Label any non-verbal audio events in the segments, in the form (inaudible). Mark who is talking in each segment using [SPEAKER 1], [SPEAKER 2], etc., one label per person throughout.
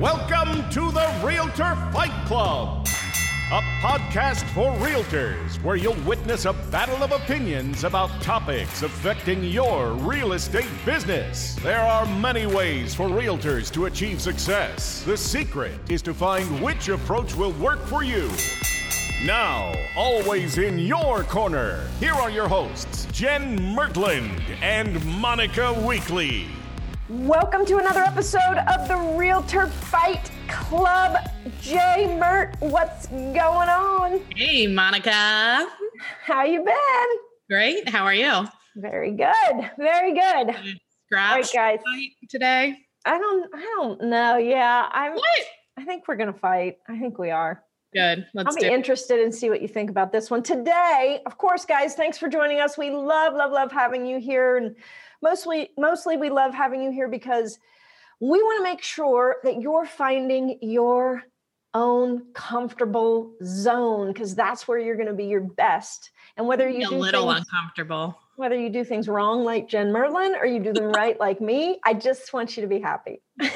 [SPEAKER 1] Welcome to the Realtor Fight Club, a podcast for realtors where you'll witness a battle of opinions about topics affecting your real estate business. There are many ways for realtors to achieve success. The secret is to find which approach will work for you. Now, always in your corner, here are your hosts, Jen Mertland and Monica Weekly.
[SPEAKER 2] Welcome to another episode of the Realtor Fight Club. Jay Mert, what's going on?
[SPEAKER 3] Hey, Monica.
[SPEAKER 2] How you been?
[SPEAKER 3] Great. How are you?
[SPEAKER 2] Very good. Very good.
[SPEAKER 3] Scratch
[SPEAKER 2] All right, guys.
[SPEAKER 3] fight today.
[SPEAKER 2] I don't I don't know. Yeah, I'm
[SPEAKER 3] What?
[SPEAKER 2] I think we're gonna fight. I think we are.
[SPEAKER 3] Good. Let's
[SPEAKER 2] I'll be interested and see what you think about this one today. Of course, guys, thanks for joining us. We love, love, love having you here, and mostly, mostly, we love having you here because we want to make sure that you're finding your own comfortable zone because that's where you're going to be your best. And whether you
[SPEAKER 3] a
[SPEAKER 2] do
[SPEAKER 3] little
[SPEAKER 2] things,
[SPEAKER 3] uncomfortable.
[SPEAKER 2] whether you do things wrong like Jen Merlin or you do them (laughs) right like me, I just want you to be happy.
[SPEAKER 3] Okay.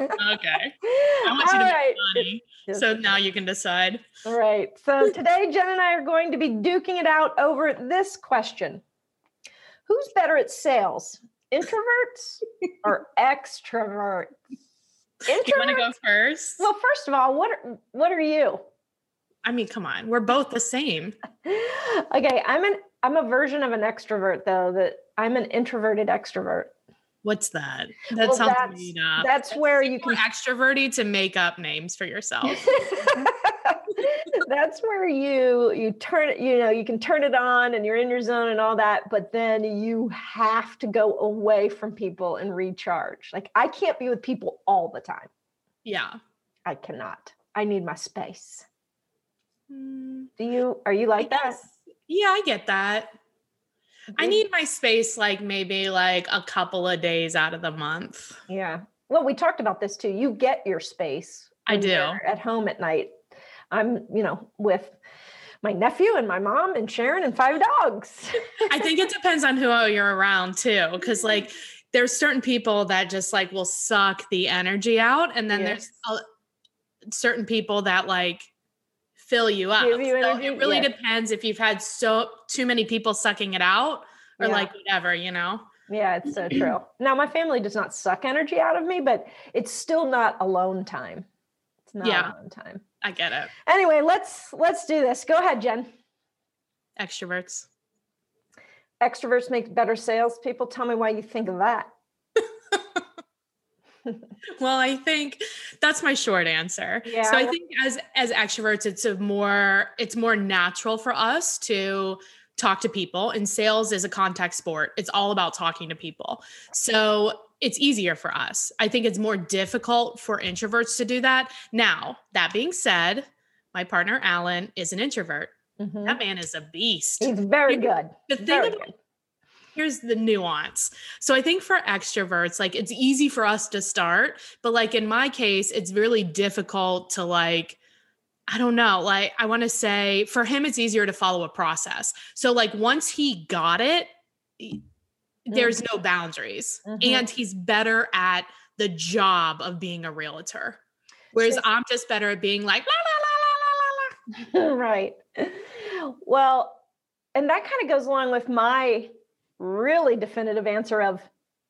[SPEAKER 3] (laughs) I want you to
[SPEAKER 2] All right.
[SPEAKER 3] be funny.
[SPEAKER 2] Yes.
[SPEAKER 3] So now you can decide.
[SPEAKER 2] All right. So (laughs) today, Jen and I are going to be duking it out over this question Who's better at sales, introverts or (laughs) extroverts?
[SPEAKER 3] You want to go first?
[SPEAKER 2] Well, first of all, what are, what are you?
[SPEAKER 3] I mean, come on. We're both the same. (laughs)
[SPEAKER 2] Okay, I'm an I'm a version of an extrovert though. That I'm an introverted extrovert.
[SPEAKER 3] What's that? That
[SPEAKER 2] Well,
[SPEAKER 3] sounds
[SPEAKER 2] that's-
[SPEAKER 3] made up.
[SPEAKER 2] That's where you can
[SPEAKER 3] extroverty to make up names for yourself. (laughs)
[SPEAKER 2] that's where you you turn it you know you can turn it on and you're in your zone and all that but then you have to go away from people and recharge. Like i can't be with people all the time.
[SPEAKER 3] Yeah.
[SPEAKER 2] i cannot. I need my space.
[SPEAKER 3] Mm,
[SPEAKER 2] do you are you like
[SPEAKER 3] I
[SPEAKER 2] that?
[SPEAKER 3] Yeah, I get that. I
[SPEAKER 2] Do-
[SPEAKER 3] need my space like maybe like a couple of days out of the month.
[SPEAKER 2] yeah. Well we talked about this too. You get your space
[SPEAKER 3] I do.
[SPEAKER 2] at home at night i'm you know with my nephew and my mom and sharon and five dogs
[SPEAKER 3] I think it depends on who you're around too. Cause mm-hmm. like there's certain people that just like will suck the energy out. And then there's
[SPEAKER 2] Yes.
[SPEAKER 3] a, certain people that like fill you up.
[SPEAKER 2] You
[SPEAKER 3] So it really
[SPEAKER 2] yes.
[SPEAKER 3] depends if you've had so too many people sucking it out or
[SPEAKER 2] Yeah.
[SPEAKER 3] like whatever, you know?
[SPEAKER 2] Yeah, it's so true. Now, my family does not suck energy out of me, but it's still not alone time. It's not
[SPEAKER 3] Yeah.
[SPEAKER 2] alone time.
[SPEAKER 3] I get it.
[SPEAKER 2] Anyway, let's let's do this. Go ahead, Jen.
[SPEAKER 3] Extroverts.
[SPEAKER 2] Extroverts make better salespeople. Tell me why you think of that. (laughs)
[SPEAKER 3] Well, I think that's my short answer.
[SPEAKER 2] Yeah,
[SPEAKER 3] So I think as as extroverts, it's a more it's more natural for us to talk to people. And sales is a contact sport. It's all about talking to people. So it's easier for us. I think it's more difficult for introverts to do that. Now, that being said, my partner Alan is an introvert.
[SPEAKER 2] Mhm.
[SPEAKER 3] That man is a beast.
[SPEAKER 2] He's very good.
[SPEAKER 3] The thing
[SPEAKER 2] Very
[SPEAKER 3] about
[SPEAKER 2] good.
[SPEAKER 3] here's the nuance. So I think for extroverts, like it's easy for us to start, but like in my case, it's really difficult to like, I don't know, like I want to say for him, it's easier to follow a process. So like once he got it, there's no boundaries
[SPEAKER 2] Mhm.
[SPEAKER 3] and he's better at the job of being a realtor. Whereas I'm just better at being like, la, la, la, la, la, la, la. (laughs)
[SPEAKER 2] right. Well, and that kind of goes along with my really definitive answer of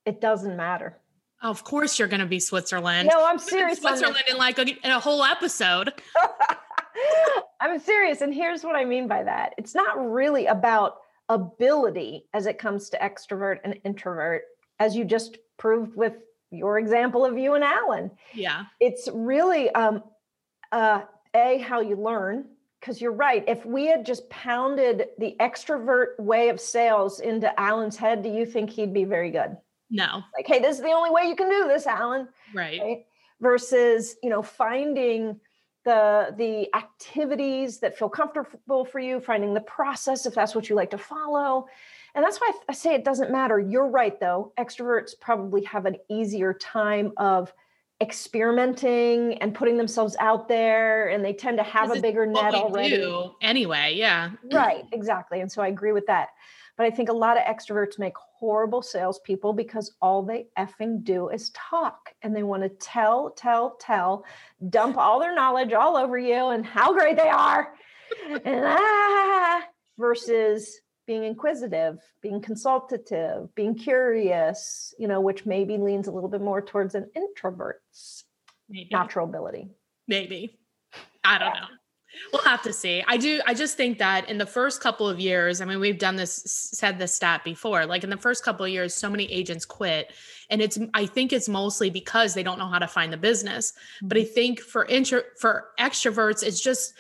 [SPEAKER 2] it doesn't matter.
[SPEAKER 3] Of course, you're going to be Switzerland.
[SPEAKER 2] No, I'm serious.
[SPEAKER 3] Switzerland in like a, in a whole episode. (laughs)
[SPEAKER 2] I'm serious. And here's what I mean by that it's not really about ability as it comes to extrovert and introvert, as you just proved with your example of you and Alan.
[SPEAKER 3] Yeah.
[SPEAKER 2] It's really, um, uh, A, how you learn. Because you're right. If we had just pounded the extrovert way of sales into Alan's head, do you think he'd be very good?
[SPEAKER 3] No.
[SPEAKER 2] Like, hey, this is the only way you can do this, Alan
[SPEAKER 3] Right.
[SPEAKER 2] right? versus you know finding the the activities that feel comfortable for you finding the process if that's what you like to follow and that's why I- say it doesn't matter you're right though extroverts probably have an easier time of experimenting and putting themselves out there and they tend to have a bigger net already
[SPEAKER 3] do anyway. Yeah.
[SPEAKER 2] right exactly and so i agree with that but i think a lot of extroverts make horrible salespeople because all they effing do is talk and they want to tell, tell, tell, dump all their knowledge all over you and how great they are. and ah, versus being inquisitive, being consultative, being curious, you know, which maybe leans a little bit more towards an introvert's maybe. natural ability.
[SPEAKER 3] Maybe. I don't know. We'll have to see. I do. I just think that in the first couple of years, I mean, we've done this, said this stat before. Like in the first couple of years, so many agents quit, and it's. I think it's mostly because they don't know how to find the business. But I mm-hmm. think for intro for extroverts, it's just,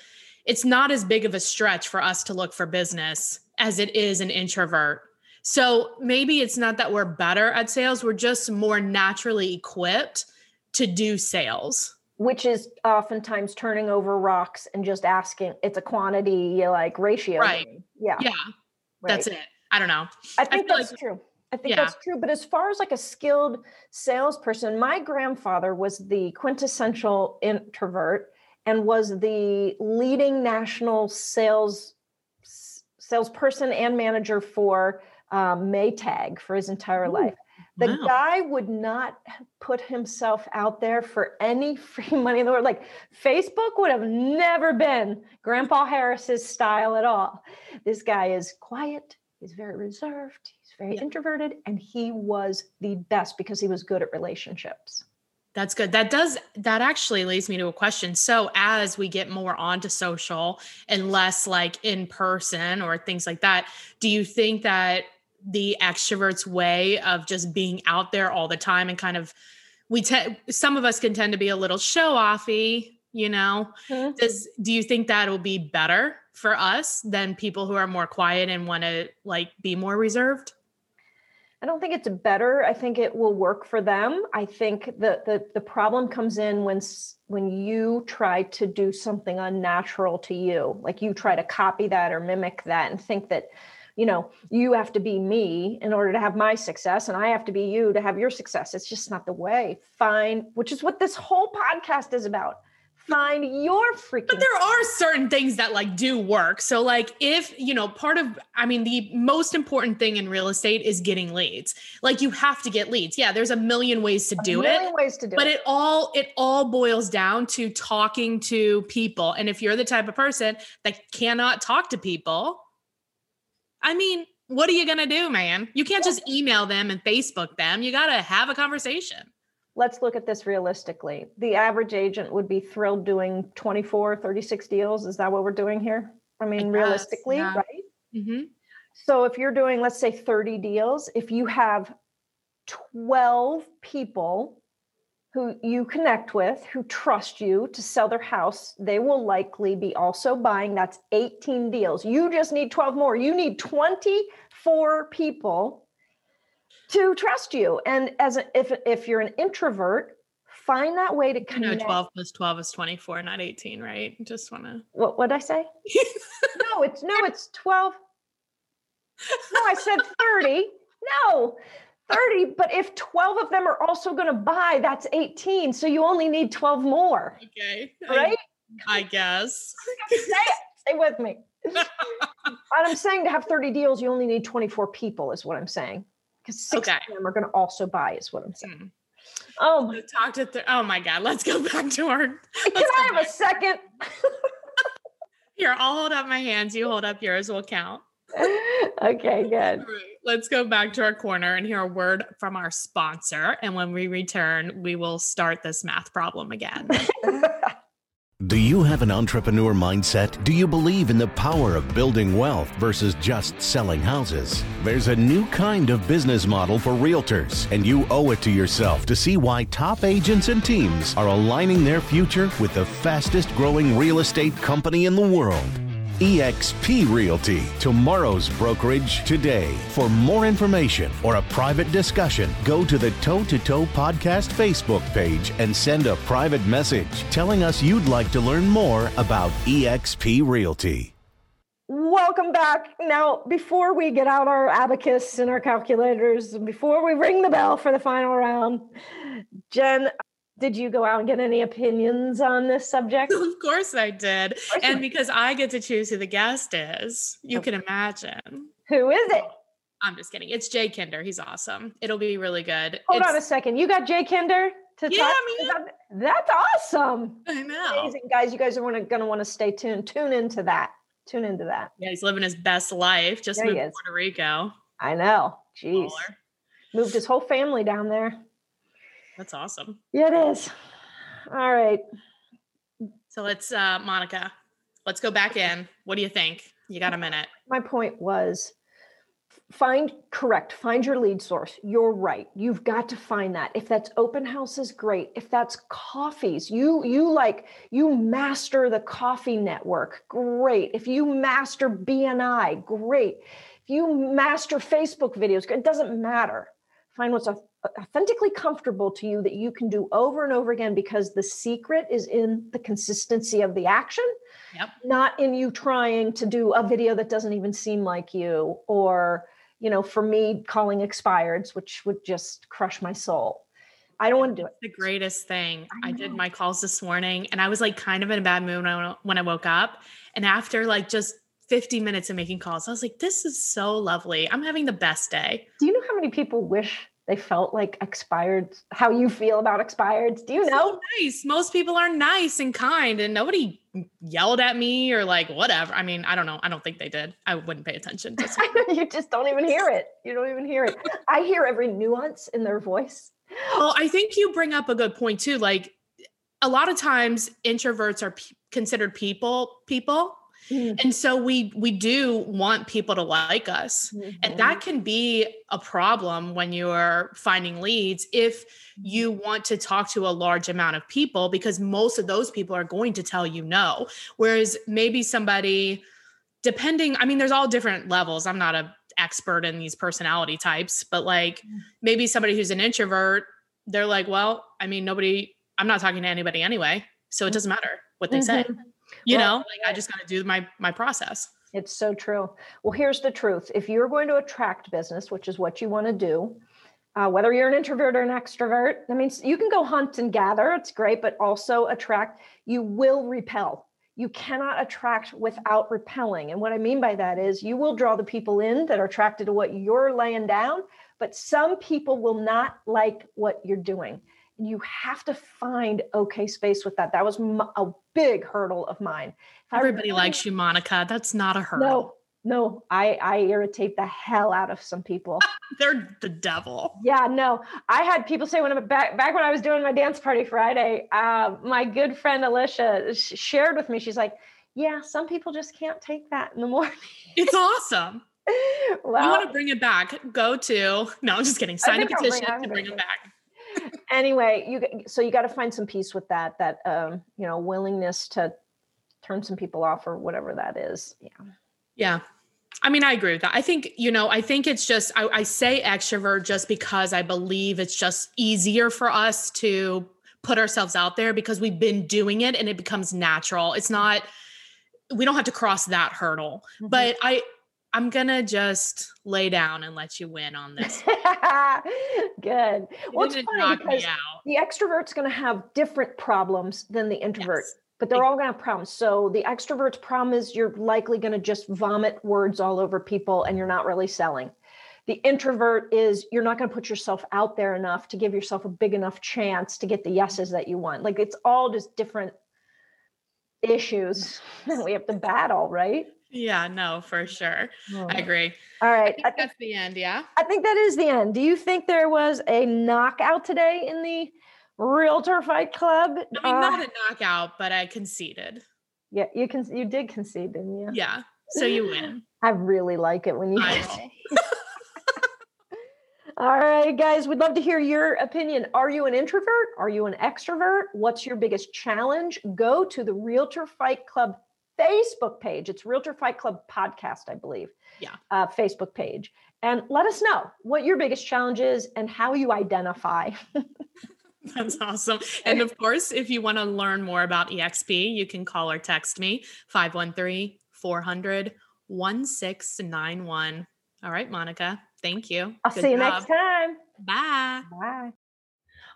[SPEAKER 3] it's not as big of a stretch for us to look for business as it is an introvert. So maybe it's not that we're better at sales; we're just more naturally equipped to do sales
[SPEAKER 2] which is oftentimes turning over rocks and just asking it's a quantity like ratio
[SPEAKER 3] right.
[SPEAKER 2] yeah.
[SPEAKER 3] Yeah. Right. that's it. I don't know.
[SPEAKER 2] I think I that's like, true. I think yeah. that's true but as far as like a skilled salesperson my grandfather was the quintessential introvert and was the leading national sales salesperson and manager for um, maytag for his entire Ooh. life the wow. guy would not put himself out there for any (laughs) free money in the world. Like Facebook would have never been Grandpa Harris's style at all. This guy is quiet, he's very reserved, he's very yeah. introverted, and he was the best because he was good at relationships.
[SPEAKER 3] That's good. That does that actually leads me to a question. So as we get more onto social and less like in person or things like that, do you think that the extrovert's way of just being out there all the time and kind of we tend some of us can tend to be a little show offy you know mm-hmm. does do you think that will be better for us than people who are more quiet and want to like be more reserved
[SPEAKER 2] I don't think it's better. I think it will work for them. I think the the the problem comes in when when you try to do something unnatural to you, like you try to copy that or mimic that, and think that you know, you have to be me in order to have my success, and I have to be you to have your success. It's just not the way. Find, which is what this whole podcast is about. Find your freaking.
[SPEAKER 3] But there are certain things that like do work. So, like, if you know, part of, I mean, the most important thing in real estate is getting leads. Like, you have to get leads. Yeah, there's a million ways to do it.
[SPEAKER 2] Ways to do
[SPEAKER 3] but
[SPEAKER 2] it.
[SPEAKER 3] it all it all boils down to talking to people. And if you're the type of person that cannot talk to people, I mean, what are you going to do, man? You can't just email them and Facebook them. You got to have a conversation.
[SPEAKER 2] Let's look at this realistically. The average agent would be thrilled doing 24, 36 deals. Is that what we're doing here? I mean, I guess, realistically, yeah. right? Mm-hmm. So if you're doing, let's say, 30 deals, if you have 12 people who you connect with, who trust you to sell their house, they will likely be also buying. That's 18 deals. You just need 12 more. You need 24 people to trust you. And as a, if if you're an introvert, find that way to connect.
[SPEAKER 3] No, 12 plus 12 is 24, not 18, right? Just want to.
[SPEAKER 2] What what I say? (laughs) no, it's no, it's 12. No, I said 30. No, 30, but if 12 of them are also going to buy, that's 18. So you only need 12 more.
[SPEAKER 3] Okay.
[SPEAKER 2] Right?
[SPEAKER 3] I, I guess.
[SPEAKER 2] Stay with me. (laughs) I'm saying to have 30 deals, you only need 24 people, is what I'm saying. Because six okay. of them are going to also buy, is what I'm saying. Mm.
[SPEAKER 3] Oh, my. talk to. Th- oh my God. Let's go back to our. (laughs) Can
[SPEAKER 2] I have back. a second? (laughs)
[SPEAKER 3] Here, I'll hold up my hands. You hold up yours. We'll count. (laughs)
[SPEAKER 2] okay, good.
[SPEAKER 3] Let's go back to our corner and hear a word from our sponsor. And when we return, we will start this math problem again. (laughs)
[SPEAKER 1] Do you have an entrepreneur mindset? Do you believe in the power of building wealth versus just selling houses? There's a new kind of business model for realtors, and you owe it to yourself to see why top agents and teams are aligning their future with the fastest growing real estate company in the world eXp Realty, tomorrow's brokerage today. For more information or a private discussion, go to the Toe to Toe Podcast Facebook page and send a private message telling us you'd like to learn more about eXp Realty.
[SPEAKER 2] Welcome back. Now, before we get out our abacus and our calculators, before we ring the bell for the final round, Jen, did you go out and get any opinions on this subject?
[SPEAKER 3] Of course I did. Course and because I get to choose who the guest is, you can imagine.
[SPEAKER 2] Who is it?
[SPEAKER 3] I'm just kidding. It's Jay Kinder. He's awesome. It'll be really good.
[SPEAKER 2] Hold
[SPEAKER 3] it's,
[SPEAKER 2] on a second. You got Jay Kinder to
[SPEAKER 3] Yeah,
[SPEAKER 2] talk
[SPEAKER 3] man.
[SPEAKER 2] about? That's awesome.
[SPEAKER 3] I know.
[SPEAKER 2] Amazing, guys. You guys are going to want to stay tuned. Tune into that. Tune into that.
[SPEAKER 3] Yeah, he's living his best life. Just
[SPEAKER 2] There
[SPEAKER 3] moved to. Puerto Rico.
[SPEAKER 2] I know. Jeez.
[SPEAKER 3] Baller.
[SPEAKER 2] Moved his whole family down there.
[SPEAKER 3] That's awesome.
[SPEAKER 2] Yeah, it is. All right.
[SPEAKER 3] So let's, uh, Monica, let's go back in. What do you think? You got a minute.
[SPEAKER 2] My point was find correct find your lead source you're right you've got to find that if that's open houses great if that's coffees you you like you master the coffee network great if you master bni great if you master facebook videos it doesn't matter find what's authentically comfortable to you that you can do over and over again because the secret is in the consistency of the action
[SPEAKER 3] Yep.
[SPEAKER 2] not in you trying to do a video that doesn't even seem like you or you know for me calling expireds which would just crush my soul i don't want to do it
[SPEAKER 3] The greatest thing.
[SPEAKER 2] I
[SPEAKER 3] I, did my calls this morning and I was like kind of in a bad mood when I, when I woke up. And after like just 50 minutes of making calls, I was like, this is so lovely. I'm having the best day.
[SPEAKER 2] do you know how many people wish they felt like expired how you feel about expireds do you know
[SPEAKER 3] So nice. Most people are nice and kind and nobody yelled at me or like whatever. I mean, I don't know. I don't think they did. I wouldn't pay attention to (laughs)
[SPEAKER 2] you just don't even hear it you don't even hear it i hear every nuance in their voice
[SPEAKER 3] Well, I think you bring up a good point too. Like a lot of times introverts are p- considered people people.
[SPEAKER 2] Mm.
[SPEAKER 3] And so we we do want people to like us. And that can be a problem when you're finding leads if you want to talk to a large amount of people because most of those people are going to tell you no. Whereas maybe somebody depending I mean there's all different levels. I'm not a expert in these personality types, but like
[SPEAKER 2] Mm.
[SPEAKER 3] maybe somebody who's an introvert, they're like, well, I mean nobody I'm not talking to anybody anyway, so it doesn't matter what they say. You
[SPEAKER 2] Well,
[SPEAKER 3] know, like I just got to do my my process.
[SPEAKER 2] It's so true. Well, here's the truth. If you're going to attract business, which is what you want to do, uh, whether you're an introvert or an extrovert, I mean, you can go hunt and gather. It's great, but also attract. You will repel. You cannot attract without repelling. And what I mean by that is you will draw the people in that are attracted to what you're laying down, but some people will not like what you're doing. You have to find okay space with that. That was m- a big hurdle of mine. If
[SPEAKER 3] Everybody
[SPEAKER 2] really-
[SPEAKER 3] likes you, Monica. That's not a hurdle.
[SPEAKER 2] no, no, I I irritate the hell out of some people. (laughs)
[SPEAKER 3] They're the devil.
[SPEAKER 2] yeah, no, I had people say when I'm back back when I was doing my dance party Friday. Uh, my good friend Alicia sh- shared with me. She's like, "Yeah, some people just can't take that in the morning."
[SPEAKER 3] It's awesome. (laughs) you
[SPEAKER 2] well,
[SPEAKER 3] want to bring it back? Go to no, I'm just kidding. Sign a
[SPEAKER 2] I'll bring-
[SPEAKER 3] petition to bring it back.
[SPEAKER 2] Anyway, you so you got to find some peace with that. That um, you know, willingness to turn some people off or whatever that is. Yeah.
[SPEAKER 3] Yeah. I mean, I agree with that. I think, you know, I think it's just, I, I say extrovert just because I believe it's just easier for us to put ourselves out there because we've been doing it and it becomes natural. It's not, we don't have to cross that hurdle.
[SPEAKER 2] Mm-hmm.
[SPEAKER 3] But I, I'm going to just lay down and let you win on this. (laughs)
[SPEAKER 2] good. Well, it's funny because the extrovert's going to have different problems than the introvert
[SPEAKER 3] Yes.
[SPEAKER 2] but they're all going to have problems so the extrovert's problem is you're likely going to just vomit words all over people and you're not really selling the introvert is you're not going to put yourself out there enough to give yourself a big enough chance to get the yeses that you want like it's all just different issues (laughs) that we have to battle right
[SPEAKER 3] Yeah, no, for sure. I agree.
[SPEAKER 2] All right.
[SPEAKER 3] I think
[SPEAKER 2] I, thi-
[SPEAKER 3] that's the end. Yeah.
[SPEAKER 2] I think that is the end do you think there was a knockout today in the realtor fight club
[SPEAKER 3] I mean,
[SPEAKER 2] Uh,
[SPEAKER 3] not a knockout, but I conceded.
[SPEAKER 2] Yeah, you can. You did concede, didn't you?
[SPEAKER 3] Yeah. So you win. (laughs)
[SPEAKER 2] I really like it when you. (laughs) All right, guys, we'd love to hear your opinion. Are you an introvert? Are you an extrovert? What's your biggest challenge? Go to the Realtor Fight Club Facebook page. It's Realtor Fight Club podcast, I believe.
[SPEAKER 3] Yeah.
[SPEAKER 2] Uh, Facebook page, and let us know what your biggest challenge is and how you identify. (laughs)
[SPEAKER 3] That's awesome. And of course, if you want to learn more about EXP, you can call or text me 513 400 1691. All right, Monica. Thank you.
[SPEAKER 2] I'll
[SPEAKER 3] Good
[SPEAKER 2] see you
[SPEAKER 3] job.
[SPEAKER 2] next time.
[SPEAKER 3] Bye.
[SPEAKER 2] Bye.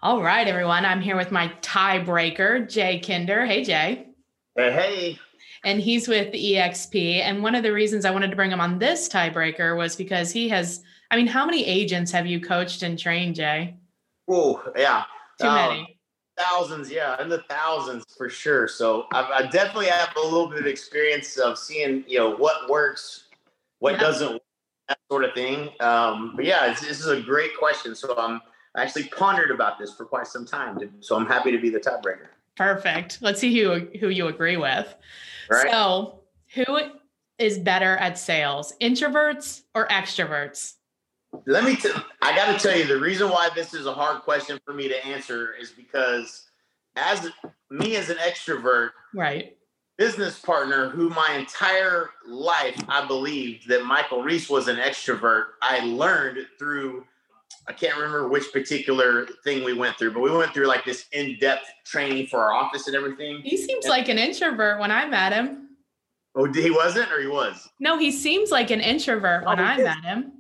[SPEAKER 3] All right, everyone. I'm here with my tiebreaker, Jay Kinder. Hey, Jay.
[SPEAKER 4] Hey, hey.
[SPEAKER 3] And he's with EXP. And one of the reasons I wanted to bring him on this tiebreaker was because he has I mean, how many agents have you coached and trained, Jay?
[SPEAKER 4] Oh, yeah.
[SPEAKER 3] Too
[SPEAKER 4] Um,
[SPEAKER 3] many.
[SPEAKER 4] Thousands, yeah, in the thousands for sure. So I, I definitely have a little bit of experience of seeing, you know, what works, what
[SPEAKER 3] Yeah.
[SPEAKER 4] doesn't, work, that sort of thing. Um, but yeah, it's, this is a great question. So I'm I actually pondered about this for quite some time. So I'm happy to be the tiebreaker.
[SPEAKER 3] Perfect. Let's see who who you agree with.
[SPEAKER 4] Right.
[SPEAKER 3] So, who is better at sales, introverts or extroverts?
[SPEAKER 4] Let me. T- I got to tell you, the reason why this is a hard question for me to answer is because, as me as an extrovert,
[SPEAKER 3] Right.
[SPEAKER 4] business partner who my entire life I believed that Michael Reese was an extrovert. I learned through I can't remember which particular thing we went through, but we went through like this in-depth training for our office and everything.
[SPEAKER 3] He seems like an introvert when I met him.
[SPEAKER 4] Oh, he wasn't, or he was.
[SPEAKER 3] No, he seems like an introvert when
[SPEAKER 4] Oh, he
[SPEAKER 3] I
[SPEAKER 4] is.
[SPEAKER 3] met him.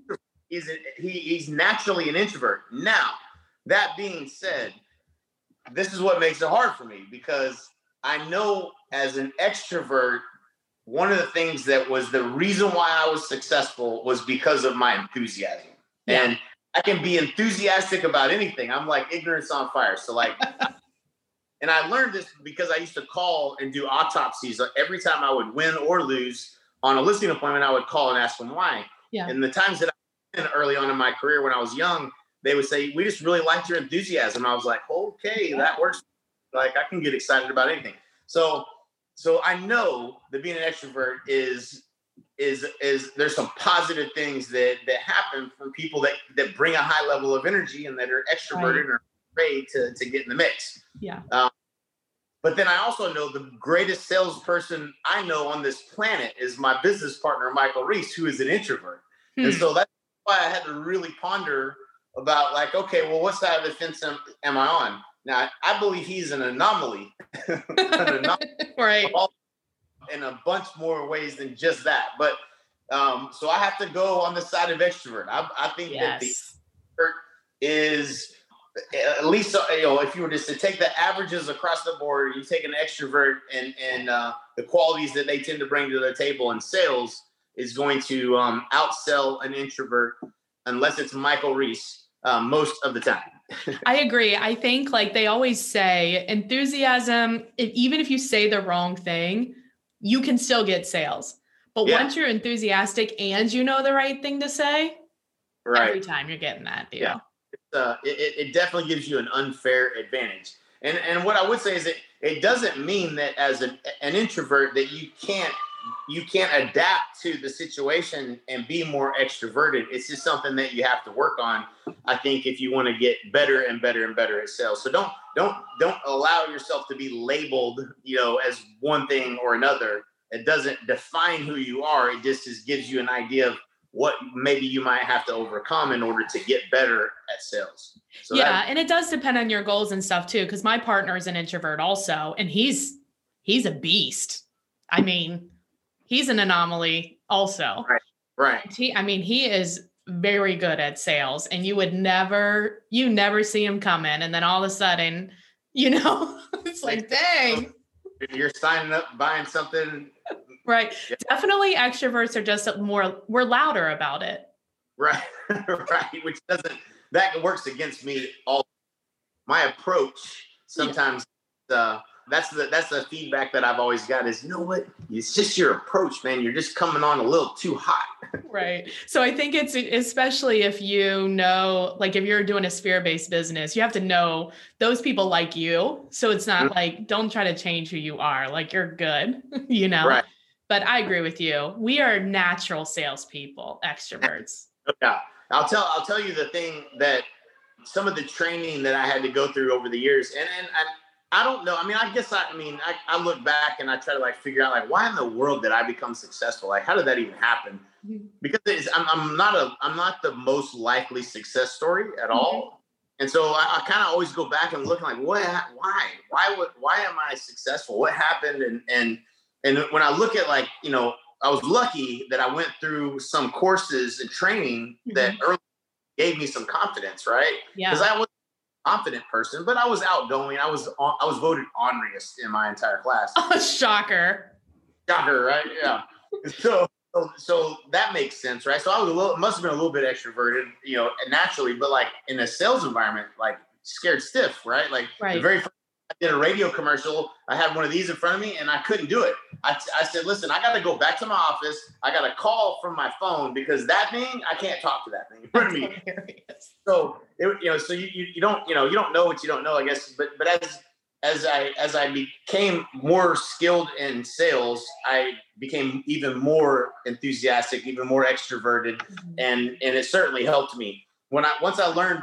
[SPEAKER 4] He's a, he, he's naturally an introvert. Now, that being said, this is what makes it hard for me because I know as an extrovert, one of the things that was the reason why I was successful was because of my enthusiasm.
[SPEAKER 3] Yeah.
[SPEAKER 4] And I can be enthusiastic about anything. I'm like ignorance on fire. So like (laughs) and I learned this because I used to call and do autopsies every time I would win or lose on a listing appointment. I would call and ask them why.
[SPEAKER 3] Yeah.
[SPEAKER 4] And the times that I early on in my career when I was young, they would say, "We just really liked your enthusiasm." I was like, "Okay, that works. Like I can get excited about anything." So, so I know that being an extrovert is is is there's some positive things that that happen from people that that bring a high level of energy and that are extroverted and are afraid to to get in the mix.
[SPEAKER 3] Yeah.
[SPEAKER 4] But then I also know the greatest salesperson I know on this planet is my business partner, Michael Reese, who is an introvert. And
[SPEAKER 3] Hmm.
[SPEAKER 4] so that's why I had to really ponder about like, okay, well, what side of the fence am, am I on? Now, I believe he's an anomaly (laughs) an anomaly (laughs)
[SPEAKER 3] right.
[SPEAKER 4] In a bunch more ways than just that. But um, so I have to go on the side of extrovert. I, I think that the extrovert is at least uh, you know if you were just to take the averages across the board you take an extrovert and and uh, the qualities that they tend to bring to the table in sales is going to um, outsell an introvert unless it's michael reese um, most of the time (laughs)
[SPEAKER 3] I agree. I think like they always say enthusiasm, if, even if you say the wrong thing, you can still get sales. But
[SPEAKER 4] Yeah.
[SPEAKER 3] once you're enthusiastic and you know the right thing to say, every time you're getting that deal.
[SPEAKER 4] Yeah. uh, it, it- it definitely gives you an unfair advantage. And and what I would say is that it doesn't mean that as an, an introvert that you can't you can't adapt to the situation and be more extroverted. It's just something that you have to work on. I think if you want to get better and better and better at sales. So don't don't don't allow yourself to be labeled, you know, as one thing or another. It doesn't define who you are. It just gives you an idea of what maybe you might have to overcome in order to get better at sales. So
[SPEAKER 3] yeah,
[SPEAKER 4] that-
[SPEAKER 3] and it does depend on your goals and stuff too. Because my partner is an introvert also, and he's he's a beast. I mean, he's an anomaly also.
[SPEAKER 4] right. Right.
[SPEAKER 3] He, I mean, he is very good at sales, and you would never, you never see him come in, and then all of a sudden, (laughs) you know, it's like, dang,
[SPEAKER 4] You're signing up, buying something,
[SPEAKER 3] right?
[SPEAKER 4] Yeah.
[SPEAKER 3] Definitely, extroverts are just more, we're louder about it.
[SPEAKER 4] right? (laughs) right. Which doesn't that works against me all my approach sometimes uh that's the that's the feedback that I've always got is you know what it's just your approach man you're just coming on a little too hot (laughs)
[SPEAKER 3] Right. So I think it's especially if you know, like if you're doing a sphere based business, you have to know those people like you. So it's not
[SPEAKER 4] Mhm.
[SPEAKER 3] like, don't try to change who you are. Like you're good, (laughs) you know?
[SPEAKER 4] Right.
[SPEAKER 3] But I agree with you. We are natural salespeople, extroverts.
[SPEAKER 4] Yeah, I'll tell I'll tell you the thing that some of the training that I had to go through over the years, and and I, I don't know. I mean, I guess I, I mean I, I look back and I try to like figure out like why in the world did I become successful? Like how did that even happen?
[SPEAKER 3] Mhm.
[SPEAKER 4] Because it's, I'm I'm not a I'm not the most likely success story at all. And so I, I kind of always go back and look like, what, why, why, would, why am I successful? What happened? And and and when I look at like, you know, I was lucky that I went through some courses and training that early gave me some confidence, right? Because
[SPEAKER 3] Yeah.
[SPEAKER 4] I was confident person, but I was outgoing. I was on, I was voted honoriest in my entire class. (laughs)
[SPEAKER 3] Oh, shocker.
[SPEAKER 4] Shocker, right? Yeah. so (laughs) so, so that makes sense, right? So I was a little, must have been a little bit extroverted, you know, naturally, but like in a sales environment, like scared stiff, right? Like
[SPEAKER 3] right.
[SPEAKER 4] the very first I did a radio commercial. I had one of these in front of me and I couldn't do it. I, I said, listen, I got to go back to my office. I got a call from my phone because that thing, I can't talk to that thing in front of me. So, it, you know, so you, you, you don't, you know, you don't know what you don't know, I guess. But, but as, as I, as I became more skilled in sales, I became even more enthusiastic, even more extroverted.
[SPEAKER 3] Mm-hmm.
[SPEAKER 4] And, and it certainly helped me when I, once I learned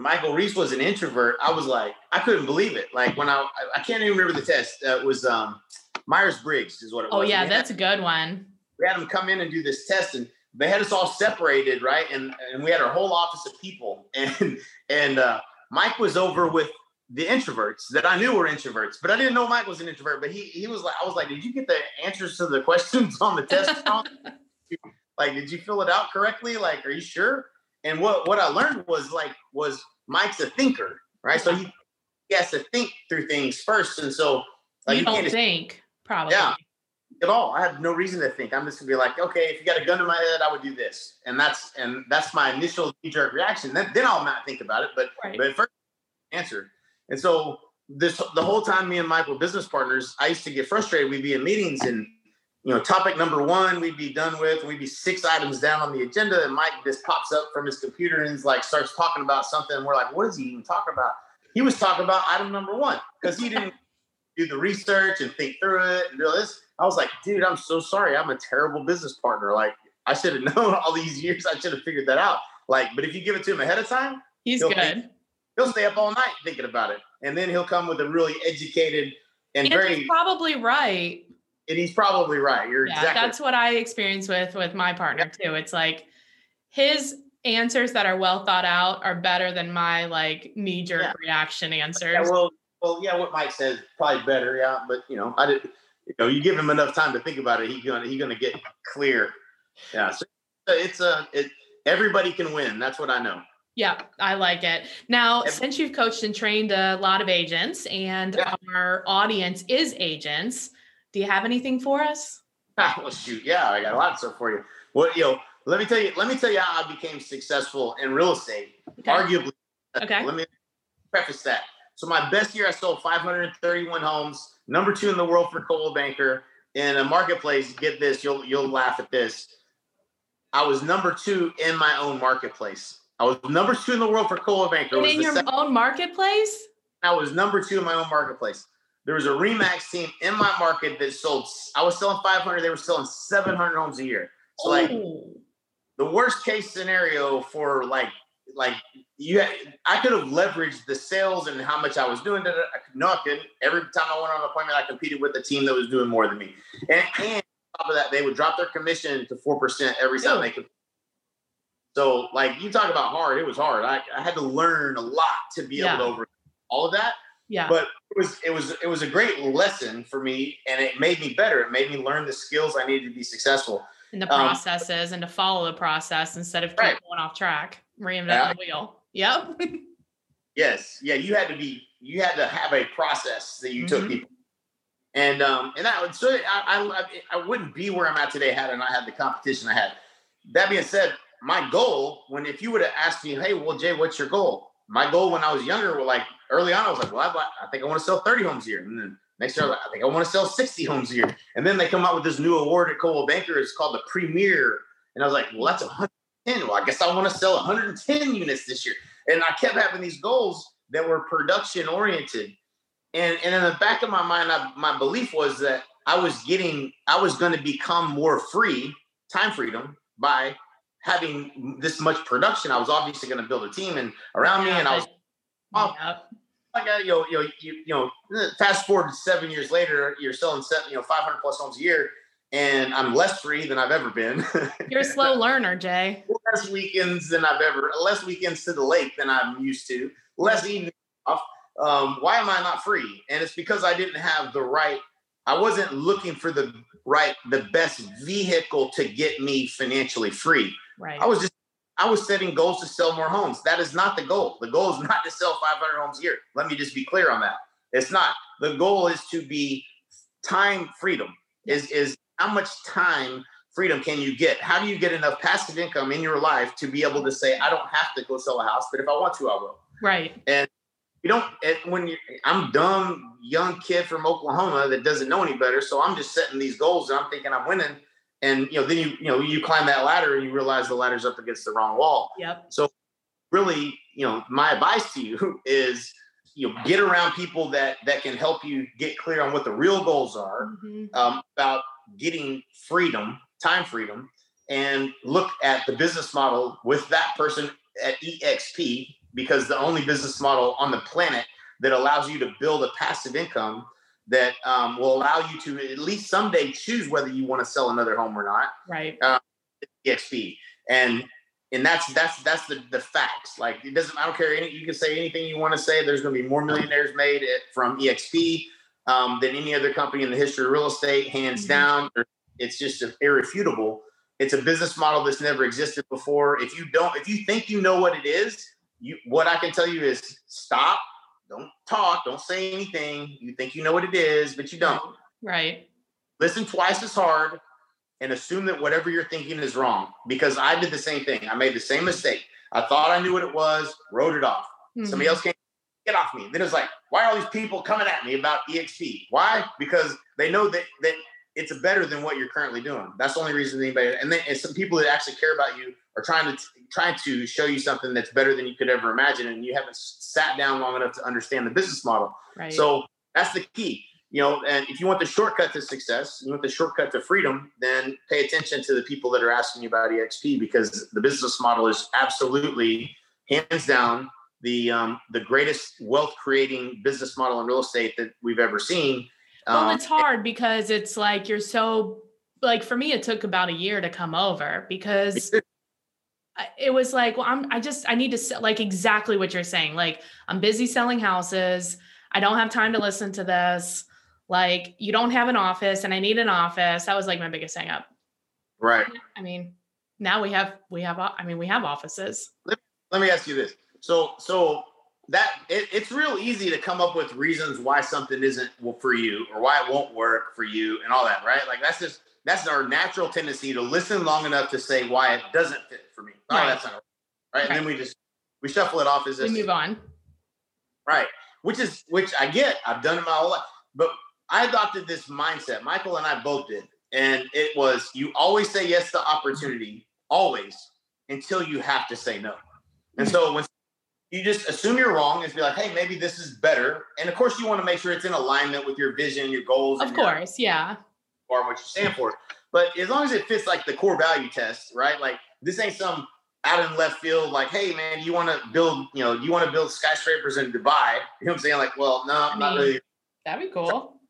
[SPEAKER 4] Michael Reese was an introvert. I was like, I couldn't believe it. Like when I, I can't even remember the test. Uh, it was um, Myers Briggs is what it was. Oh yeah,
[SPEAKER 3] that's a good one.
[SPEAKER 4] we had them come in and do this test, and they had us all separated, right? And and we had our whole office of people, (laughs) and and uh, Mike was over with the introverts that I knew were introverts, but I didn't know Mike was an introvert. But he he was like, I was like, did you get the answers to the (laughs) questions on the test? (laughs) like, did you fill it out correctly? Like, are you sure? And what what I learned was like was Mike's a thinker, right? So he, he has to think through things first, and so like
[SPEAKER 3] you
[SPEAKER 4] you can't
[SPEAKER 3] don't
[SPEAKER 4] just
[SPEAKER 3] think probably.
[SPEAKER 4] Yeah. at all. I have no reason to think. I'm just gonna be like, okay, if you got a gun to my head, I would do this, and that's and that's my initial knee jerk reaction. Then then I'll not think about it, but
[SPEAKER 3] Right.
[SPEAKER 4] but first answer. And so this the whole time me and Mike were business partners, I used to get frustrated. We'd be in meetings and you know, topic number one, we'd be done with, we'd be six items down on the agenda, and Mike just pops up from his computer and is like starts talking about something. And we're like, what is he even talking about? He was talking about item number one because he didn't (laughs) do the research and think through it and do this. I was like, dude, I'm so sorry. I'm a terrible business partner. Like, I should have (laughs) known all these years. I should have figured that out. Like, but if you give it to him ahead of time,
[SPEAKER 3] He's
[SPEAKER 4] He'll
[SPEAKER 3] good.
[SPEAKER 4] think- he'll stay up all night thinking about it, and then he'll come with a really educated and,
[SPEAKER 3] And
[SPEAKER 4] very.
[SPEAKER 3] he's probably right.
[SPEAKER 4] And he's probably right. You're
[SPEAKER 3] Yeah,
[SPEAKER 4] exactly.
[SPEAKER 3] that's what I experience with with my partner too. It's like his answers that are well thought out are better than my like knee jerk
[SPEAKER 4] Yeah.
[SPEAKER 3] reaction answers.
[SPEAKER 4] Yeah, well, well, yeah. What Mike says probably better. Yeah, but you know, I did. You know, you give him enough time to think about it, He's gonna he's gonna get clear. Yeah, so it's a it. Everybody can win. That's what I know.
[SPEAKER 3] Yeah, I like it. Now, since you've coached and trained a lot of agents and
[SPEAKER 4] Yeah.
[SPEAKER 3] our audience is agents, do you have anything for us? (laughs)
[SPEAKER 4] well, shoot, yeah, I got a lot of stuff for you. What you know? Let me tell you. Let me tell you how I became successful in real estate.
[SPEAKER 3] Okay.
[SPEAKER 4] Arguably, uh,
[SPEAKER 3] Okay.
[SPEAKER 4] Let me preface that. So my best year, I sold 531 homes, number two in the world for Coldwell Banker in a marketplace. Get this, you'll you'll laugh at this. I was number two in my own marketplace. I was number two in the world for Coldwell Banker.
[SPEAKER 3] And in your
[SPEAKER 4] second-
[SPEAKER 3] own marketplace?
[SPEAKER 4] I was number two in my own marketplace. There was a Remax team in my market that sold. I was selling 500. They were selling 700 homes a year. So like the worst case scenario for like like you I could have leveraged the sales and how much I was doing. I could- No, I couldn't. Every time I went on an appointment, I competed with a team that was doing more than me. And, and on top of that, they would drop their commission to four percent every time
[SPEAKER 3] Ew.
[SPEAKER 4] they could. So, like you talk about hard, it was hard. I, I had to learn a lot to be
[SPEAKER 3] Yeah.
[SPEAKER 4] able to over all of that
[SPEAKER 3] yeah.
[SPEAKER 4] but it was it was it was a great lesson for me and it made me better it made me learn the skills i needed to be successful
[SPEAKER 3] and the
[SPEAKER 4] um,
[SPEAKER 3] processes and to follow the process instead of
[SPEAKER 4] Right.
[SPEAKER 3] going off track, reinvent
[SPEAKER 4] Yeah.
[SPEAKER 3] the wheel. Yep. (laughs)
[SPEAKER 4] yes yeah you had to be you had to have a process that you took
[SPEAKER 3] Mhm.
[SPEAKER 4] people and um and that would so I, I i wouldn't be where i'm at today had i not had the competition i had that being said my goal when if you would have asked me hey well jay what's your goal my goal when i was younger was like early on i was like well i, I think i want to sell 30 homes a year and then next year I, like, I think i want to sell 60 homes a year and then they come out with this new award at Coldwell Banker. It's called the Premier. And I was like, well, that's 110. Well, I guess I want to sell 110 units this year. And I kept having these goals that were production oriented. And, and in the back of my mind, I, my belief was that I was getting, I was going to become more free, time freedom, by having this much production. I was obviously going to build a team and around me, and I was oh,
[SPEAKER 3] Yep.
[SPEAKER 4] I got you know, you know, you, you know, fast forward seven years later, you're selling seven, you know, 500 plus homes a year, and I'm less free than I've ever been.
[SPEAKER 3] You're a slow (laughs) learner, Jay.
[SPEAKER 4] less weekends than I've ever, less weekends to the lake than I'm used to, less evenings off. Um, why am I not free? And it's because I didn't have the right. I wasn't looking for the right, the best vehicle to get me financially free.
[SPEAKER 3] Right.
[SPEAKER 4] I was just I was setting goals to sell more homes. That is not the goal. The goal is (laughs) not to sell 500 homes a year. Let me just be clear on that. It's not. The goal is to be time freedom. Is is how much time freedom can you get? How do you get enough passive income in your life to be able to say, I don't have to go sell a house, but if I want to, I will.
[SPEAKER 3] Right.
[SPEAKER 4] And you don't when you I'm dumb young kid from Oklahoma that doesn't know any better, so I'm just setting these goals and I'm thinking I'm winning. And you know, then you you know you climb that ladder and you realize the ladder's up against the wrong wall.
[SPEAKER 3] Yep.
[SPEAKER 4] So really, you know, my advice to you (laughs) is you know get around people that that can help you get clear on what the real goals are
[SPEAKER 3] Mhm.
[SPEAKER 4] um, about getting freedom, time freedom, and look at the business model with that person at EXP because the only business model on the planet that allows you to build a passive income that um, will allow you to at least someday choose whether you want to sell another home or not.
[SPEAKER 3] Right.
[SPEAKER 4] EXP, and and that's that's that's the the facts. Like it doesn't. I don't care. Any, you can say anything you want to say. There's going to be more millionaires made at, from EXP um, than any other company in the history of real estate, hands
[SPEAKER 3] Mhm.
[SPEAKER 4] down. It's just irrefutable. It's a business model that's never existed before. If you don't, if you think you know what it is, you what I can tell you is stop. Don't talk. Don't say anything. You think you know what it is, but you don't
[SPEAKER 3] Right.
[SPEAKER 4] listen twice as hard and assume that whatever you're thinking is wrong because i did the same thing i made the same mistake i thought i knew what it was wrote it off somebody
[SPEAKER 3] Mhm.
[SPEAKER 4] else came get off me then it's like why are all these people coming at me about exp why because they know that that it's better than what you're currently doing that's the only reason anybody and then and some people that actually care about you trying to trying to show you something that's better than you could ever imagine and you haven't s- sat down long enough to understand the business model
[SPEAKER 3] Right.
[SPEAKER 4] so that's the key. You know, and if you want the shortcut to success, you want the shortcut to freedom, then pay attention to the people that are asking you about EXP because the business model is absolutely hands down the um, the greatest wealth creating business model in real estate that we've ever seen.
[SPEAKER 3] well,
[SPEAKER 4] Um,
[SPEAKER 3] it's hard because it's like you're so like for me, it took about a year to come over because (laughs) it was like, well, I'm I just I need to se- like exactly what you're saying. Like I'm busy selling houses. I don't have time to listen to this. Like you don't have an office and I need an office. That was like my biggest hang up.
[SPEAKER 4] right.
[SPEAKER 3] I mean, now we have we have I mean we have offices.
[SPEAKER 4] let let me ask you this. So, so that it, it's real easy to come up with reasons why something isn't for you or why it won't work for you and all that, right? Like that's just that's our natural tendency to listen long enough to say why it doesn't fit for me. Oh,
[SPEAKER 3] Right.
[SPEAKER 4] that's not right. And then we just we shuffle it off as
[SPEAKER 3] We move on.
[SPEAKER 4] right, which is which I get. I've done it my whole life, but I adopted this mindset. Michael and I both did, and it was you always say yes to opportunity, always until you have to say no. And so when you just assume you're wrong and be like, hey, maybe this is better. And of course, you want to make sure it's in alignment with your vision, your goals,
[SPEAKER 3] Of
[SPEAKER 4] course, your-
[SPEAKER 3] course, yeah.
[SPEAKER 4] or what you stand for. But as long as it fits like the core value test, right? Like this ain't some out in left field, like, hey man, you want to build, you know, you want to build skyscrapers in Dubai. (laughs) You know what I'm saying? Like, well, no,
[SPEAKER 3] I
[SPEAKER 4] I'm not really.
[SPEAKER 3] That'd be cool.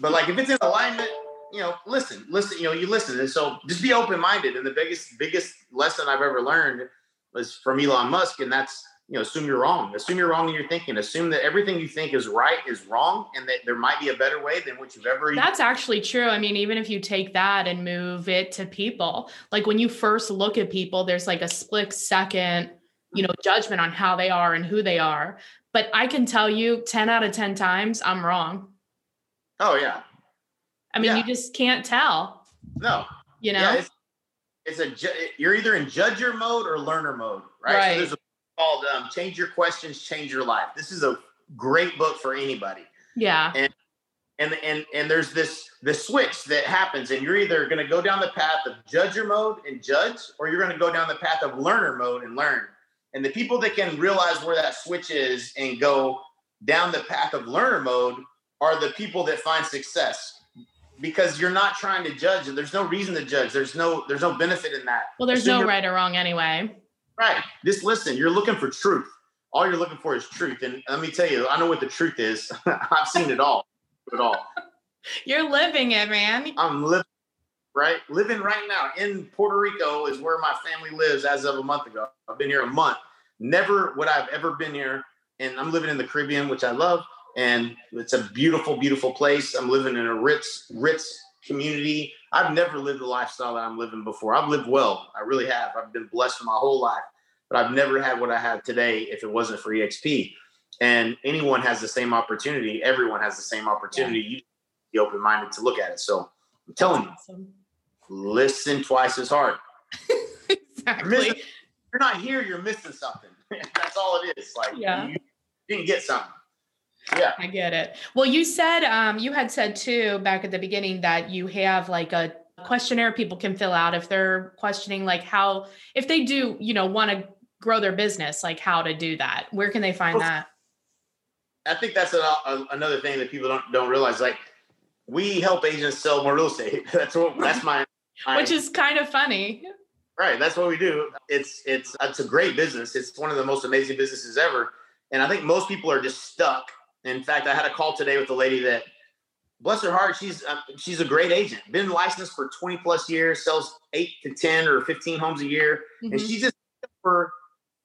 [SPEAKER 4] But like if it's in alignment, you know, listen, listen, you know, you listen. And so just be open-minded. And the biggest, biggest lesson I've ever learned was from Elon Musk, and that's you know, assume you're wrong. Assume you're wrong in your thinking. Assume that everything you think is right is wrong, and that there might be a better way than what you've ever.
[SPEAKER 3] That's actually true. I mean, even if you take that and move it to people, like when you first look at people, there's like a split second, you know, judgment on how they are and who they are. But I can tell you 10 out of 10 times I'm wrong.
[SPEAKER 4] oh yeah,
[SPEAKER 3] I mean,
[SPEAKER 4] Yeah.
[SPEAKER 3] you just can't tell,
[SPEAKER 4] no,
[SPEAKER 3] you know?
[SPEAKER 4] Yeah, it's, it's a you're either in judger mode or learner mode, right?
[SPEAKER 3] Right.
[SPEAKER 4] So there's a book called um, "Change Your Questions, Change Your Life." This is a great book for anybody.
[SPEAKER 3] yeah.
[SPEAKER 4] And and and and there's this the switch that happens, and you're either going to go down the path of judger mode and judge, or you're going to go down the path of learner mode and learn. And the people that can realize where that switch is and go down the path of learner mode are the people that find success because you're not trying to judge there's no reason to judge there's no there's no benefit in that
[SPEAKER 3] Well, there's no right or wrong anyway.
[SPEAKER 4] Right. Just listen you're looking for truth. All you're looking for is truth. And let me tell you i know what the truth is. (laughs) I've seen it all. It all. (laughs)
[SPEAKER 3] You're living it, man.
[SPEAKER 4] i'm living right? Living right now in puerto rico is where my family lives as of a month ago. I've been here a month. Never would i've ever been here. And i'm living in the caribbean which i love. And it's a beautiful beautiful place. I'm living in a Ritz, Ritz community i've never lived the lifestyle that i'm living before i've lived well i really have i've been blessed for my whole life but i've never had what i have today if it wasn't for exp and anyone has the same opportunity everyone has the same opportunity you be open-minded to look at it so i'm telling you
[SPEAKER 3] Awesome.
[SPEAKER 4] listen twice as hard. (laughs)
[SPEAKER 3] exactly.
[SPEAKER 4] You're, missing, you're not here, you're missing something. (laughs) That's all it is. Like
[SPEAKER 3] Yeah.
[SPEAKER 4] you didn't get something. Yeah.
[SPEAKER 3] I get it. Well, you said um, you had said too back at the beginning that you have like a questionnaire people can fill out if they're questioning like how if they do you know want to grow their business like how to do that where can they find
[SPEAKER 4] Well,
[SPEAKER 3] that
[SPEAKER 4] I think that's a, a, another thing that people don't don't realize. Like we help agents sell more real estate. (laughs) That's what that's my, my
[SPEAKER 3] which is kind of funny
[SPEAKER 4] right. That's what we do. It's it's it's a great business. It's one of the most amazing businesses ever. And I think most people are just stuck. In fact, I had a call today with a lady that, bless her heart, she's um, she's a great agent. Been licensed for twenty plus years. Sells eight to ten or fifteen homes a year, and
[SPEAKER 3] Mhm.
[SPEAKER 4] she's just for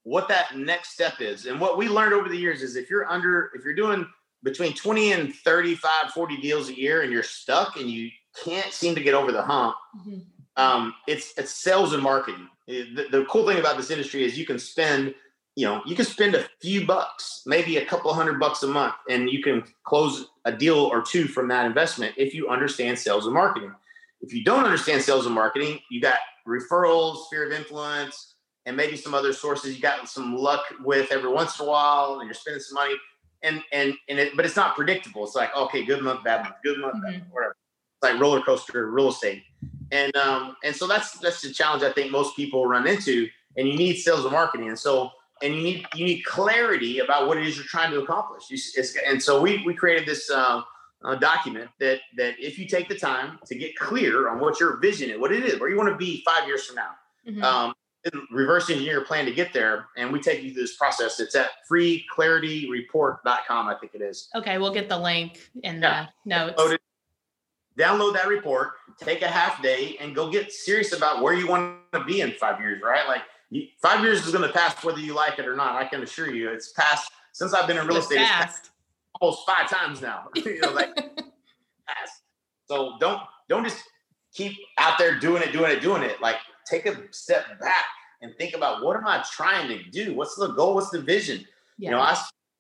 [SPEAKER 4] what that next step is. And what we learned over the years is if you're under, if you're doing between 20 and 35, 40 deals a year and you're stuck and you can't seem to get over the hump,
[SPEAKER 3] Mhm.
[SPEAKER 4] um, it's it's sales and marketing. The, the cool thing about this industry is you can spend, you know, you can spend a few bucks, maybe a couple hundred bucks a month, and you can close a deal or two from that investment if you understand sales and marketing. If you don't understand sales and marketing, you got referrals, sphere of influence, and maybe some other sources you got some luck with every once in a while, and you're spending some money. And and and it, but it's not predictable. It's like okay, good month, bad month, good month, bad month, whatever. It's like roller coaster real estate and um and so that's that's the challenge i think most people run into and you need sales and marketing and so and you need you need clarity about what it is you're trying to accomplish you, it's, and so we we created this uh, uh, document that that if you take the time to get clear on what your vision is what it is where you want to be five years from now
[SPEAKER 3] Mhm.
[SPEAKER 4] um reverse engineer your plan to get there and we take you through this process it's at freeclarityreport.com i think it is
[SPEAKER 3] okay we'll get the link in
[SPEAKER 4] Yeah.
[SPEAKER 3] the notes
[SPEAKER 4] Download download that report, take a half day, and go get serious about where you want to be in five years. Right? Like you, five years is going to pass whether you like it or not. I can assure you, it's passed since I've been in real
[SPEAKER 3] It's
[SPEAKER 4] estate. It's passed
[SPEAKER 3] fast.
[SPEAKER 4] almost five times now. (laughs) you know, like (laughs) passed. So don't don't just keep out there doing it, doing it, doing it. Like take a step back and think about what am I trying to do? What's the goal? What's the vision?
[SPEAKER 3] yeah.
[SPEAKER 4] You know, I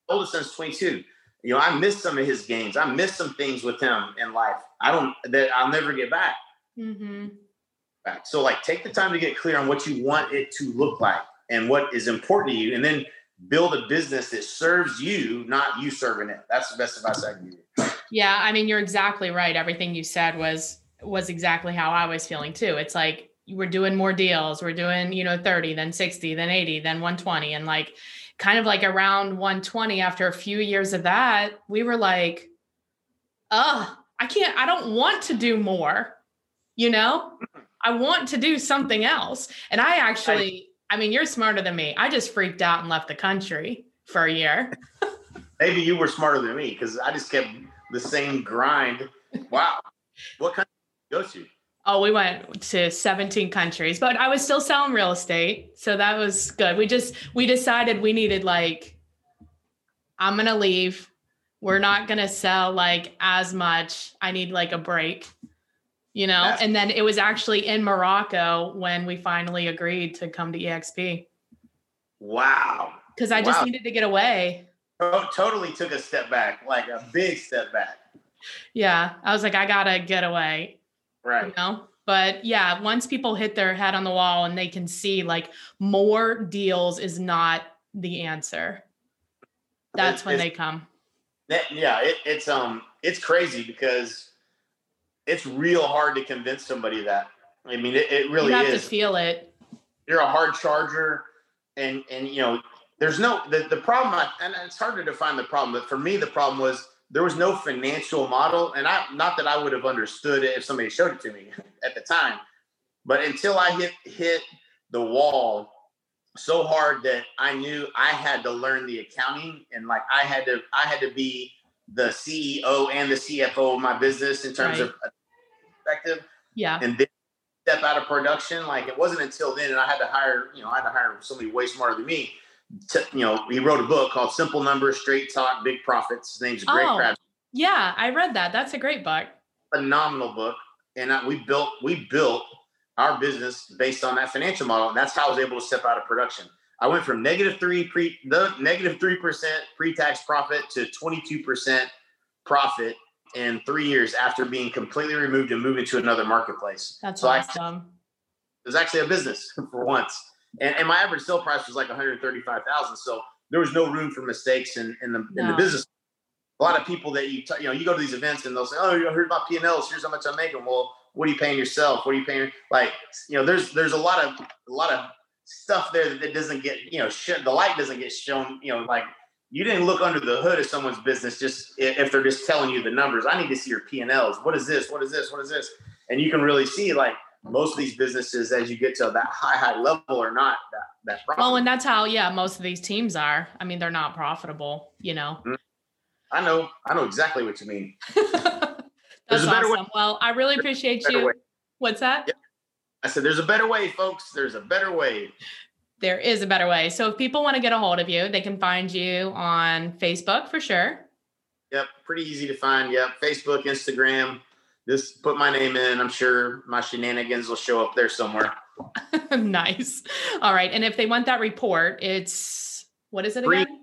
[SPEAKER 4] told since 22. You know, I missed some of his games. I missed some things with him in life. I don't that I'll never get back.
[SPEAKER 3] hmm
[SPEAKER 4] Back. So, like, take the time to get clear on what you want it to look like and what is important to you, and then build a business that serves you, not you serving it. That's the best advice I can give you.
[SPEAKER 3] Yeah, I mean, you're exactly right. Everything you said was was exactly how I was feeling too. It's like we're doing more deals. We're doing, you know, 30, then 60, then 80, then 120. And like kind of like around 120 after a few years of that, we were like, oh, I can't, I don't want to do more, you know? I want to do something else. And I actually, I mean, you're smarter than me. I just freaked out and left the country for a year. (laughs)
[SPEAKER 4] Maybe you were smarter than me because I just kept the same grind. Wow. What country did you go to?
[SPEAKER 3] Oh, we went to 17 countries, but I was still selling real estate. So that was good. We just, we decided we needed like, I'm going to leave. We're not going to sell like as much. I need like a break, you know?
[SPEAKER 4] That's-
[SPEAKER 3] and then it was actually in Morocco when we finally agreed to come to EXP
[SPEAKER 4] Wow.
[SPEAKER 3] because I just
[SPEAKER 4] Wow.
[SPEAKER 3] needed to get away.
[SPEAKER 4] To- totally took a step back, like a big step back.
[SPEAKER 3] Yeah. I was like, I got to get away.
[SPEAKER 4] Right.
[SPEAKER 3] you know but yeah once people hit their head on the wall and they can see like more deals is not the answer that's
[SPEAKER 4] It's-
[SPEAKER 3] when they come
[SPEAKER 4] That, yeah, it, it's um, it's crazy because it's real hard to convince somebody that. I mean, it, it really
[SPEAKER 3] you have
[SPEAKER 4] is.
[SPEAKER 3] to feel it
[SPEAKER 4] You're a hard charger, and and you know, there's no the the problem. I, and it's hard to define the problem, but for me, the problem was there was no financial model, and I not that I would have understood it if somebody showed it to me (laughs) at the time, but until I hit hit the wall so hard that I knew I had to learn the accounting and like I had to I had to be the CEO and the CFO of my business in terms
[SPEAKER 3] Right.
[SPEAKER 4] of perspective
[SPEAKER 3] yeah
[SPEAKER 4] and then step out of production. Like it wasn't until then, and I had to hire, you know, I had to hire somebody way smarter than me. To, you know, he wrote a book called Simple Numbers, Straight Talk, Big Profits. His name's Greg
[SPEAKER 3] Oh. Yeah i read that that's a great book
[SPEAKER 4] Phenomenal book, and I, we built we built our business based on that financial model, and that's how I was able to step out of production. I went from negative three pre the negative three percent pre tax profit to twenty two percent profit in three years after being completely removed and moving to another marketplace.
[SPEAKER 3] That's
[SPEAKER 4] so I,
[SPEAKER 3] awesome.
[SPEAKER 4] it was actually a business (laughs) for once, and, and my average sale price was like 135,000. So there was no room for mistakes in, in the in the business. A lot of people that you t- you know you go to these events and they'll say, "Oh, you heard about P and Ls? Here's how much I'm making." Well, what are you paying yourself? What are you paying? Like you know, there's there's a lot of a lot of stuff there that, doesn't get you know sh- the light doesn't get shown. You know, like you didn't look under the hood of someone's business just if they're just telling you the numbers. I need to see your P and Ls. What is this? What is this? What is this? And you can really see like most of these businesses as you get to that high high level are not that that
[SPEAKER 3] Well, and that's how, yeah, most of these teams are. I mean, they're not profitable, you know. Mm-hmm.
[SPEAKER 4] I know I know exactly what you mean. (laughs)
[SPEAKER 3] That's
[SPEAKER 4] a better way-
[SPEAKER 3] awesome. Well, I really appreciate you.
[SPEAKER 4] way.
[SPEAKER 3] What's that?
[SPEAKER 4] I said, "There's a better way, folks. There's a better way."
[SPEAKER 3] There is a better way. So if people want to get a hold of you, they can find you on Facebook for sure.
[SPEAKER 4] Yep, pretty easy to find. Yep, Facebook, Instagram. Just put my name in. I'm sure my shenanigans will show up there somewhere. (laughs)
[SPEAKER 3] nice. All right. And if they want that report, it's what is it
[SPEAKER 4] Free.
[SPEAKER 3] again?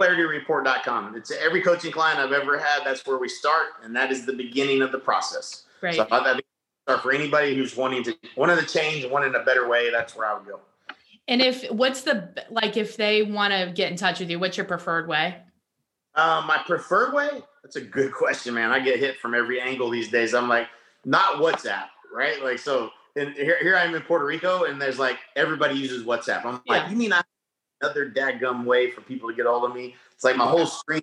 [SPEAKER 4] ClarityReport.com. It's every coaching client I've ever had. That's where we start, and that is the beginning of the process.
[SPEAKER 3] Great.
[SPEAKER 4] So I think start for anybody who's wanting to one wanting to change, wanting a better way. That's where I would go.
[SPEAKER 3] And if what's the like if they want to get in touch with you, what's your preferred way?
[SPEAKER 4] Um, my preferred way? That's a good question, man. I get hit from every angle these days. I'm like, not WhatsApp, right? Like, so and here, here I am in Puerto Rico, and there's like everybody uses WhatsApp. I'm like, you mean I another dadgum way for people to get all of me? It's like my whole screen,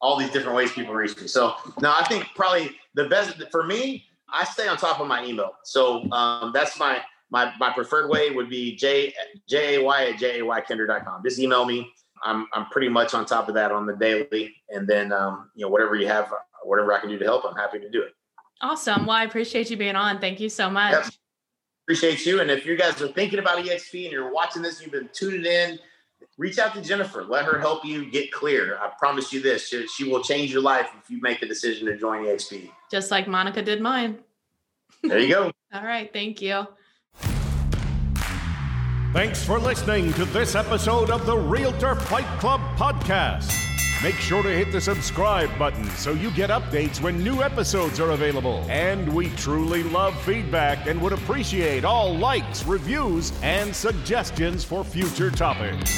[SPEAKER 4] all these different ways people reach me. So no, I think probably the best for me, I stay on top of my email. So um, that's my my my preferred way would be j j a y at j a y kinder.com. Just email me. I'm I'm pretty much on top of that on the daily, and then um, you know whatever you have, whatever I can do to help, I'm happy to do it.
[SPEAKER 3] Awesome. Well, I appreciate you being on. Thank you so much.
[SPEAKER 4] Yep. Appreciate you, and if you guys are thinking about EXP and you're watching this, you've been tuning in, reach out to Jennifer. Let her help you get clear. I promise you this: she, she will change your life if you make the decision to join EXP.
[SPEAKER 3] Just like Monica did mine.
[SPEAKER 4] There you go. (laughs)
[SPEAKER 3] All right. Thank you.
[SPEAKER 1] Thanks for listening to this episode of the Realtor Fight Club podcast. Make sure to hit the subscribe button so you get updates when new episodes are available. And we truly love feedback and would appreciate all likes, reviews, and suggestions for future topics.